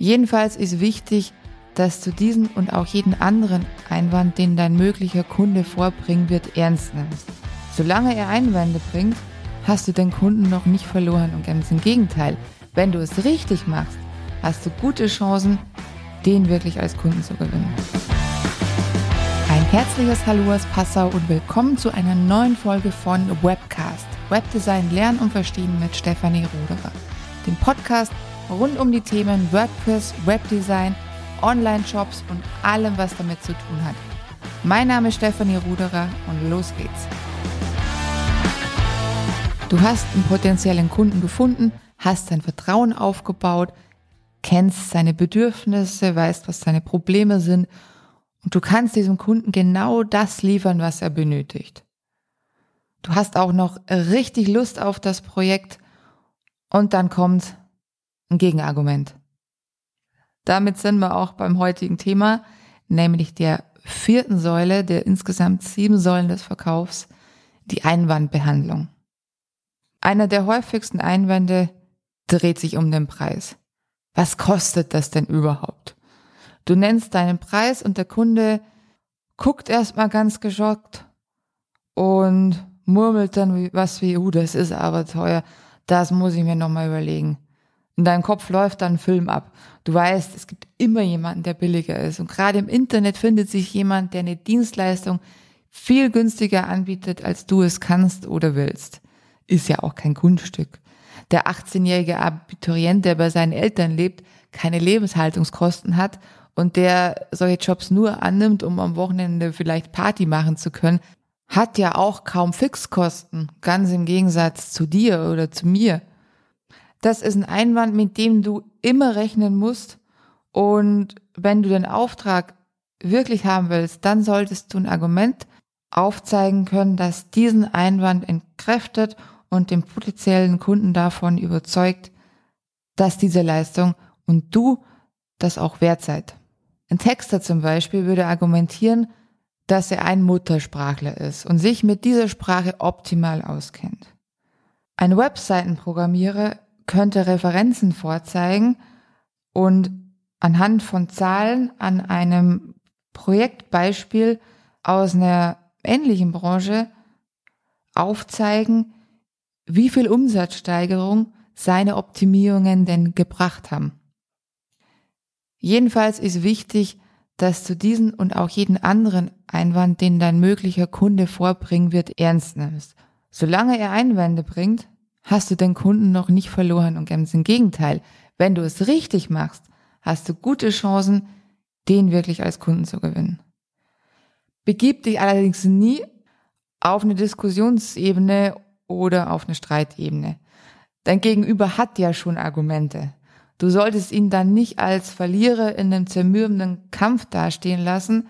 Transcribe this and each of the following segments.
Jedenfalls ist wichtig, dass du diesen und auch jeden anderen Einwand, den dein möglicher Kunde vorbringen wird, ernst nimmst. Solange er Einwände bringt, hast du den Kunden noch nicht verloren und ganz im Gegenteil. Wenn du es richtig machst, hast du gute Chancen, den wirklich als Kunden zu gewinnen. Ein herzliches Hallo aus Passau und willkommen zu einer neuen Folge von Webcast. Webdesign lernen und verstehen mit Stefanie Ruderer. Dem Podcast rund um die Themen WordPress, Webdesign, Online-Shops und allem, was damit zu tun hat. Mein Name ist Stefanie Ruderer und los geht's. Du hast einen potenziellen Kunden gefunden, hast sein Vertrauen aufgebaut, kennst seine Bedürfnisse, weißt, was seine Probleme sind und du kannst diesem Kunden genau das liefern, was er benötigt. Du hast auch noch richtig Lust auf das Projekt und dann kommt ein Gegenargument. Damit sind wir auch beim heutigen Thema, nämlich der vierten Säule der insgesamt sieben Säulen des Verkaufs, die Einwandbehandlung. Einer der häufigsten Einwände dreht sich um den Preis. Was kostet das denn überhaupt? Du nennst deinen Preis und der Kunde guckt erstmal ganz geschockt und murmelt dann was wie, uh, das ist aber teuer, das muss ich mir nochmal überlegen. In deinem Kopf läuft dann ein Film ab. Du weißt, es gibt immer jemanden, der billiger ist. Und gerade im Internet findet sich jemand, der eine Dienstleistung viel günstiger anbietet, als du es kannst oder willst. Ist ja auch kein Kunststück. Der 18-jährige Abiturient, der bei seinen Eltern lebt, keine Lebenshaltungskosten hat und der solche Jobs nur annimmt, um am Wochenende vielleicht Party machen zu können, hat ja auch kaum Fixkosten, ganz im Gegensatz zu dir oder zu mir. Das ist ein Einwand, mit dem du immer rechnen musst. Und wenn du den Auftrag wirklich haben willst, dann solltest du ein Argument aufzeigen können, das diesen Einwand entkräftet und den potenziellen Kunden davon überzeugt, dass diese Leistung und du das auch wert seid. Ein Texter zum Beispiel würde argumentieren, dass er ein Muttersprachler ist und sich mit dieser Sprache optimal auskennt. Ein Webseitenprogrammierer könnte Referenzen vorzeigen und anhand von Zahlen an einem Projektbeispiel aus einer ähnlichen Branche aufzeigen, wie viel Umsatzsteigerung seine Optimierungen denn gebracht haben. Jedenfalls ist wichtig, dass du diesen und auch jeden anderen Einwand, den dein möglicher Kunde vorbringen wird, ernst nimmst. Solange er Einwände bringt, hast du den Kunden noch nicht verloren und ganz im Gegenteil. Wenn du es richtig machst, hast du gute Chancen, den wirklich als Kunden zu gewinnen. Begib dich allerdings nie auf eine Diskussionsebene oder auf eine Streitebene. Dein Gegenüber hat ja schon Argumente. Du solltest ihn dann nicht als Verlierer in einem zermürbenden Kampf dastehen lassen.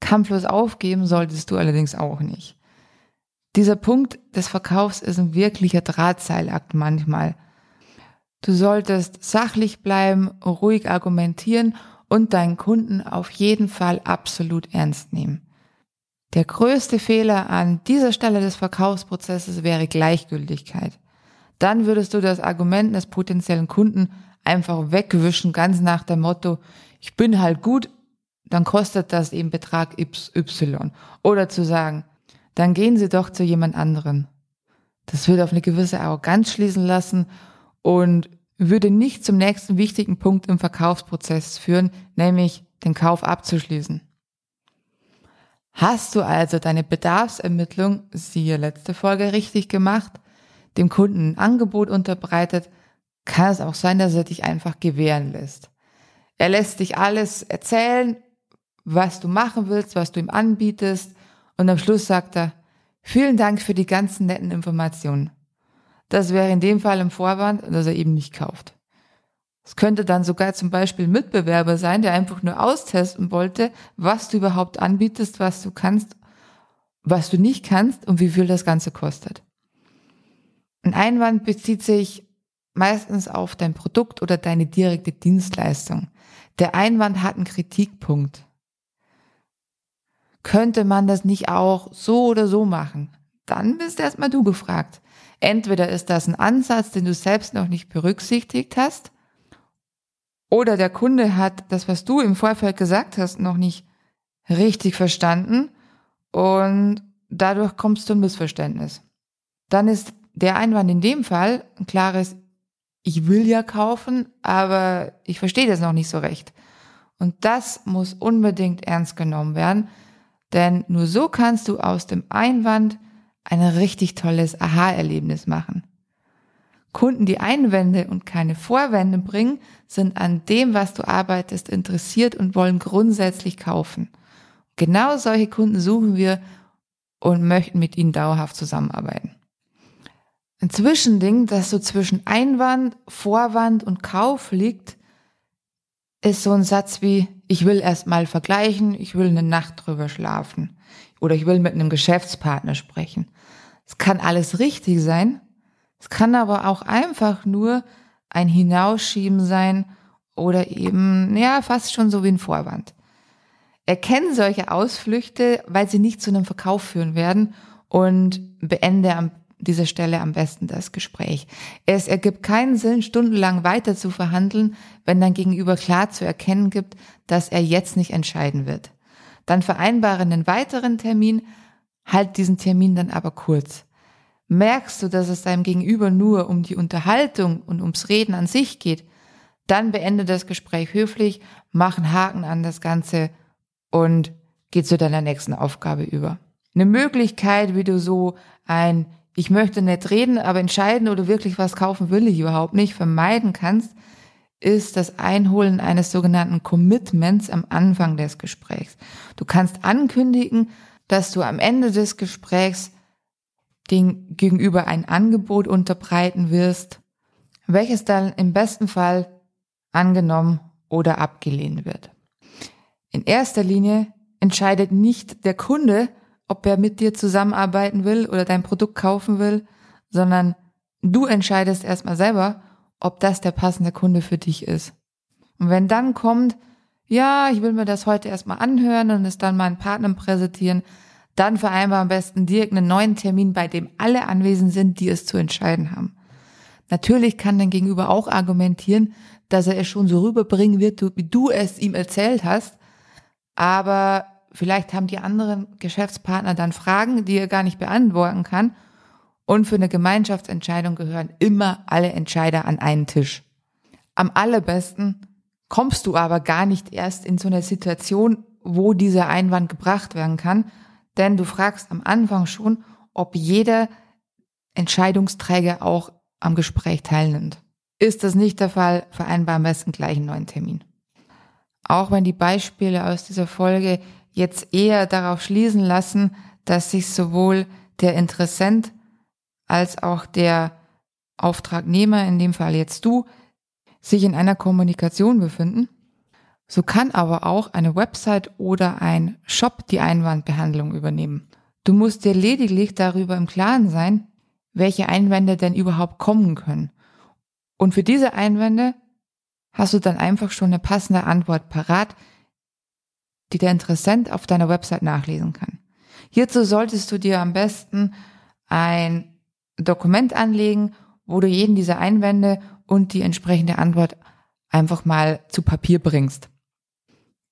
Kampflos aufgeben solltest du allerdings auch nicht. Dieser Punkt des Verkaufs ist ein wirklicher Drahtseilakt manchmal. Du solltest sachlich bleiben, ruhig argumentieren und deinen Kunden auf jeden Fall absolut ernst nehmen. Der größte Fehler an dieser Stelle des Verkaufsprozesses wäre Gleichgültigkeit. Dann würdest du das Argument des potenziellen Kunden einfach wegwischen, ganz nach dem Motto, ich bin halt gut, dann kostet das eben Betrag Y. Oder zu sagen, dann gehen Sie doch zu jemand anderen. Das würde auf eine gewisse Arroganz schließen lassen und würde nicht zum nächsten wichtigen Punkt im Verkaufsprozess führen, nämlich den Kauf abzuschließen. Hast du also deine Bedarfsermittlung, siehe letzte Folge, richtig gemacht, dem Kunden ein Angebot unterbreitet, kann es auch sein, dass er dich einfach gewähren lässt. Er lässt dich alles erzählen, was du machen willst, was du ihm anbietest, und am Schluss sagt er, vielen Dank für die ganzen netten Informationen. Das wäre in dem Fall im Vorwand, dass er eben nicht kauft. Es könnte dann sogar zum Beispiel ein Mitbewerber sein, der einfach nur austesten wollte, was du überhaupt anbietest, was du kannst, was du nicht kannst und wie viel das Ganze kostet. Ein Einwand bezieht sich meistens auf dein Produkt oder deine direkte Dienstleistung. Der Einwand hat einen Kritikpunkt. Könnte man das nicht auch so oder so machen? Dann bist erstmal du gefragt. Entweder ist das ein Ansatz, den du selbst noch nicht berücksichtigt hast, Oder der Kunde hat das, was du im Vorfeld gesagt hast, noch nicht richtig verstanden und dadurch kommst du ein Missverständnis. Dann ist der Einwand in dem Fall ein klares, ich will ja kaufen, aber ich verstehe das noch nicht so recht. Und das muss unbedingt ernst genommen werden, denn nur so kannst du aus dem Einwand ein richtig tolles Aha-Erlebnis machen. Kunden, die Einwände und keine Vorwände bringen, sind an dem, was du arbeitest, interessiert und wollen grundsätzlich kaufen. Genau solche Kunden suchen wir und möchten mit ihnen dauerhaft zusammenarbeiten. Ein Zwischending, das so zwischen Einwand, Vorwand und Kauf liegt, ist so ein Satz wie, ich will erst mal vergleichen, ich will eine Nacht drüber schlafen oder ich will mit einem Geschäftspartner sprechen. Es kann alles richtig sein, es kann aber auch einfach nur ein Hinausschieben sein oder eben, ja, fast schon so wie ein Vorwand. Erkenne solche Ausflüchte, weil sie nicht zu einem Verkauf führen werden und beende am dieser Stelle am besten das Gespräch. Es ergibt keinen Sinn, stundenlang weiter zu verhandeln, wenn dein Gegenüber klar zu erkennen gibt, dass er jetzt nicht entscheiden wird. Dann vereinbare einen weiteren Termin, halt diesen Termin dann aber kurz. Merkst du, dass es deinem Gegenüber nur um die Unterhaltung und ums Reden an sich geht, dann beende das Gespräch höflich, mach einen Haken an das Ganze und geh zu deiner nächsten Aufgabe über. Eine Möglichkeit, wie du so ein ich möchte nicht reden, aber entscheiden oder wirklich was kaufen will ich überhaupt nicht, vermeiden kannst, ist das Einholen eines sogenannten Commitments am Anfang des Gesprächs. Du kannst ankündigen, dass du am Ende des Gesprächs den Gegenüber ein Angebot unterbreiten wirst, welches dann im besten Fall angenommen oder abgelehnt wird. In erster Linie entscheidet nicht der Kunde, ob er mit dir zusammenarbeiten will oder dein Produkt kaufen will, sondern du entscheidest erstmal selber, ob das der passende Kunde für dich ist. Und wenn dann kommt, ja, ich will mir das heute erstmal anhören und es dann meinen Partnern präsentieren, dann vereinbar am besten direkt einen neuen Termin, bei dem alle anwesend sind, die es zu entscheiden haben. Natürlich kann dein Gegenüber auch argumentieren, dass er es schon so rüberbringen wird, wie du es ihm erzählt hast, aber Vielleicht haben die anderen Geschäftspartner dann Fragen, die er gar nicht beantworten kann. Und für eine Gemeinschaftsentscheidung gehören immer alle Entscheider an einen Tisch. Am allerbesten kommst du aber gar nicht erst in so eine Situation, wo dieser Einwand gebracht werden kann, denn du fragst am Anfang schon, ob jeder Entscheidungsträger auch am Gespräch teilnimmt. Ist das nicht der Fall, vereinbar am besten gleich einen neuen Termin. Auch wenn die Beispiele aus dieser Folge jetzt eher darauf schließen lassen, dass sich sowohl der Interessent als auch der Auftragnehmer, in dem Fall jetzt du, sich in einer Kommunikation befinden. So kann aber auch eine Website oder ein Shop die Einwandbehandlung übernehmen. Du musst dir lediglich darüber im Klaren sein, welche Einwände denn überhaupt kommen können. Und für diese Einwände hast du dann einfach schon eine passende Antwort parat, die der Interessent auf deiner Website nachlesen kann. Hierzu solltest du dir am besten ein Dokument anlegen, wo du jeden dieser Einwände und die entsprechende Antwort einfach mal zu Papier bringst.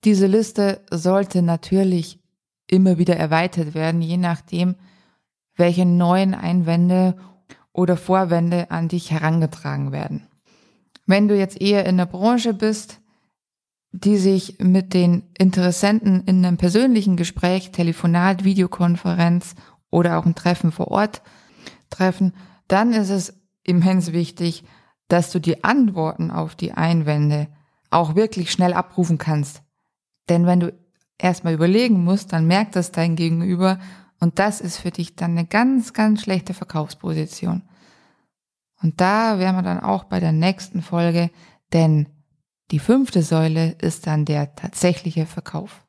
Diese Liste sollte natürlich immer wieder erweitert werden, je nachdem, welche neuen Einwände oder Vorwände an dich herangetragen werden. Wenn du jetzt eher in der Branche bist, die sich mit den Interessenten in einem persönlichen Gespräch, Telefonat, Videokonferenz oder auch ein Treffen vor Ort treffen, dann ist es immens wichtig, dass du die Antworten auf die Einwände auch wirklich schnell abrufen kannst. Denn wenn du erstmal überlegen musst, dann merkt das dein Gegenüber und das ist für dich dann eine ganz, ganz schlechte Verkaufsposition. Und da wären wir dann auch bei der nächsten Folge, denn die fünfte Säule ist dann der tatsächliche Verkauf.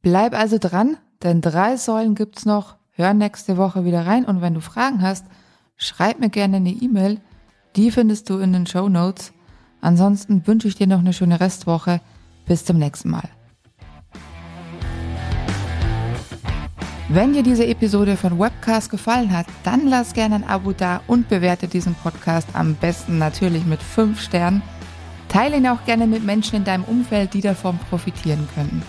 Bleib also dran, denn drei Säulen gibt's noch. Hör nächste Woche wieder rein und wenn du Fragen hast, schreib mir gerne eine E-Mail. Die findest du in den Show Notes. Ansonsten wünsche ich dir noch eine schöne Restwoche. Bis zum nächsten Mal. Wenn dir diese Episode von Webcast gefallen hat, dann lass gerne ein Abo da und bewerte diesen Podcast am besten natürlich mit 5 Sternen. Teile ihn auch gerne mit Menschen in deinem Umfeld, die davon profitieren können.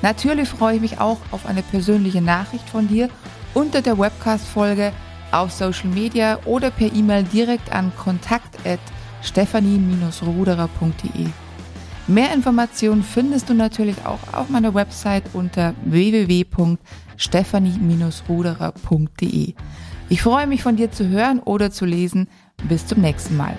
Natürlich freue ich mich auch auf eine persönliche Nachricht von dir unter der Webcast-Folge auf Social Media oder per E-Mail direkt an kontakt@stephanie-ruderer.de. Mehr Informationen findest du natürlich auch auf meiner Website unter www.stephanie-ruderer.de. Ich freue mich von dir zu hören oder zu lesen. Bis zum nächsten Mal.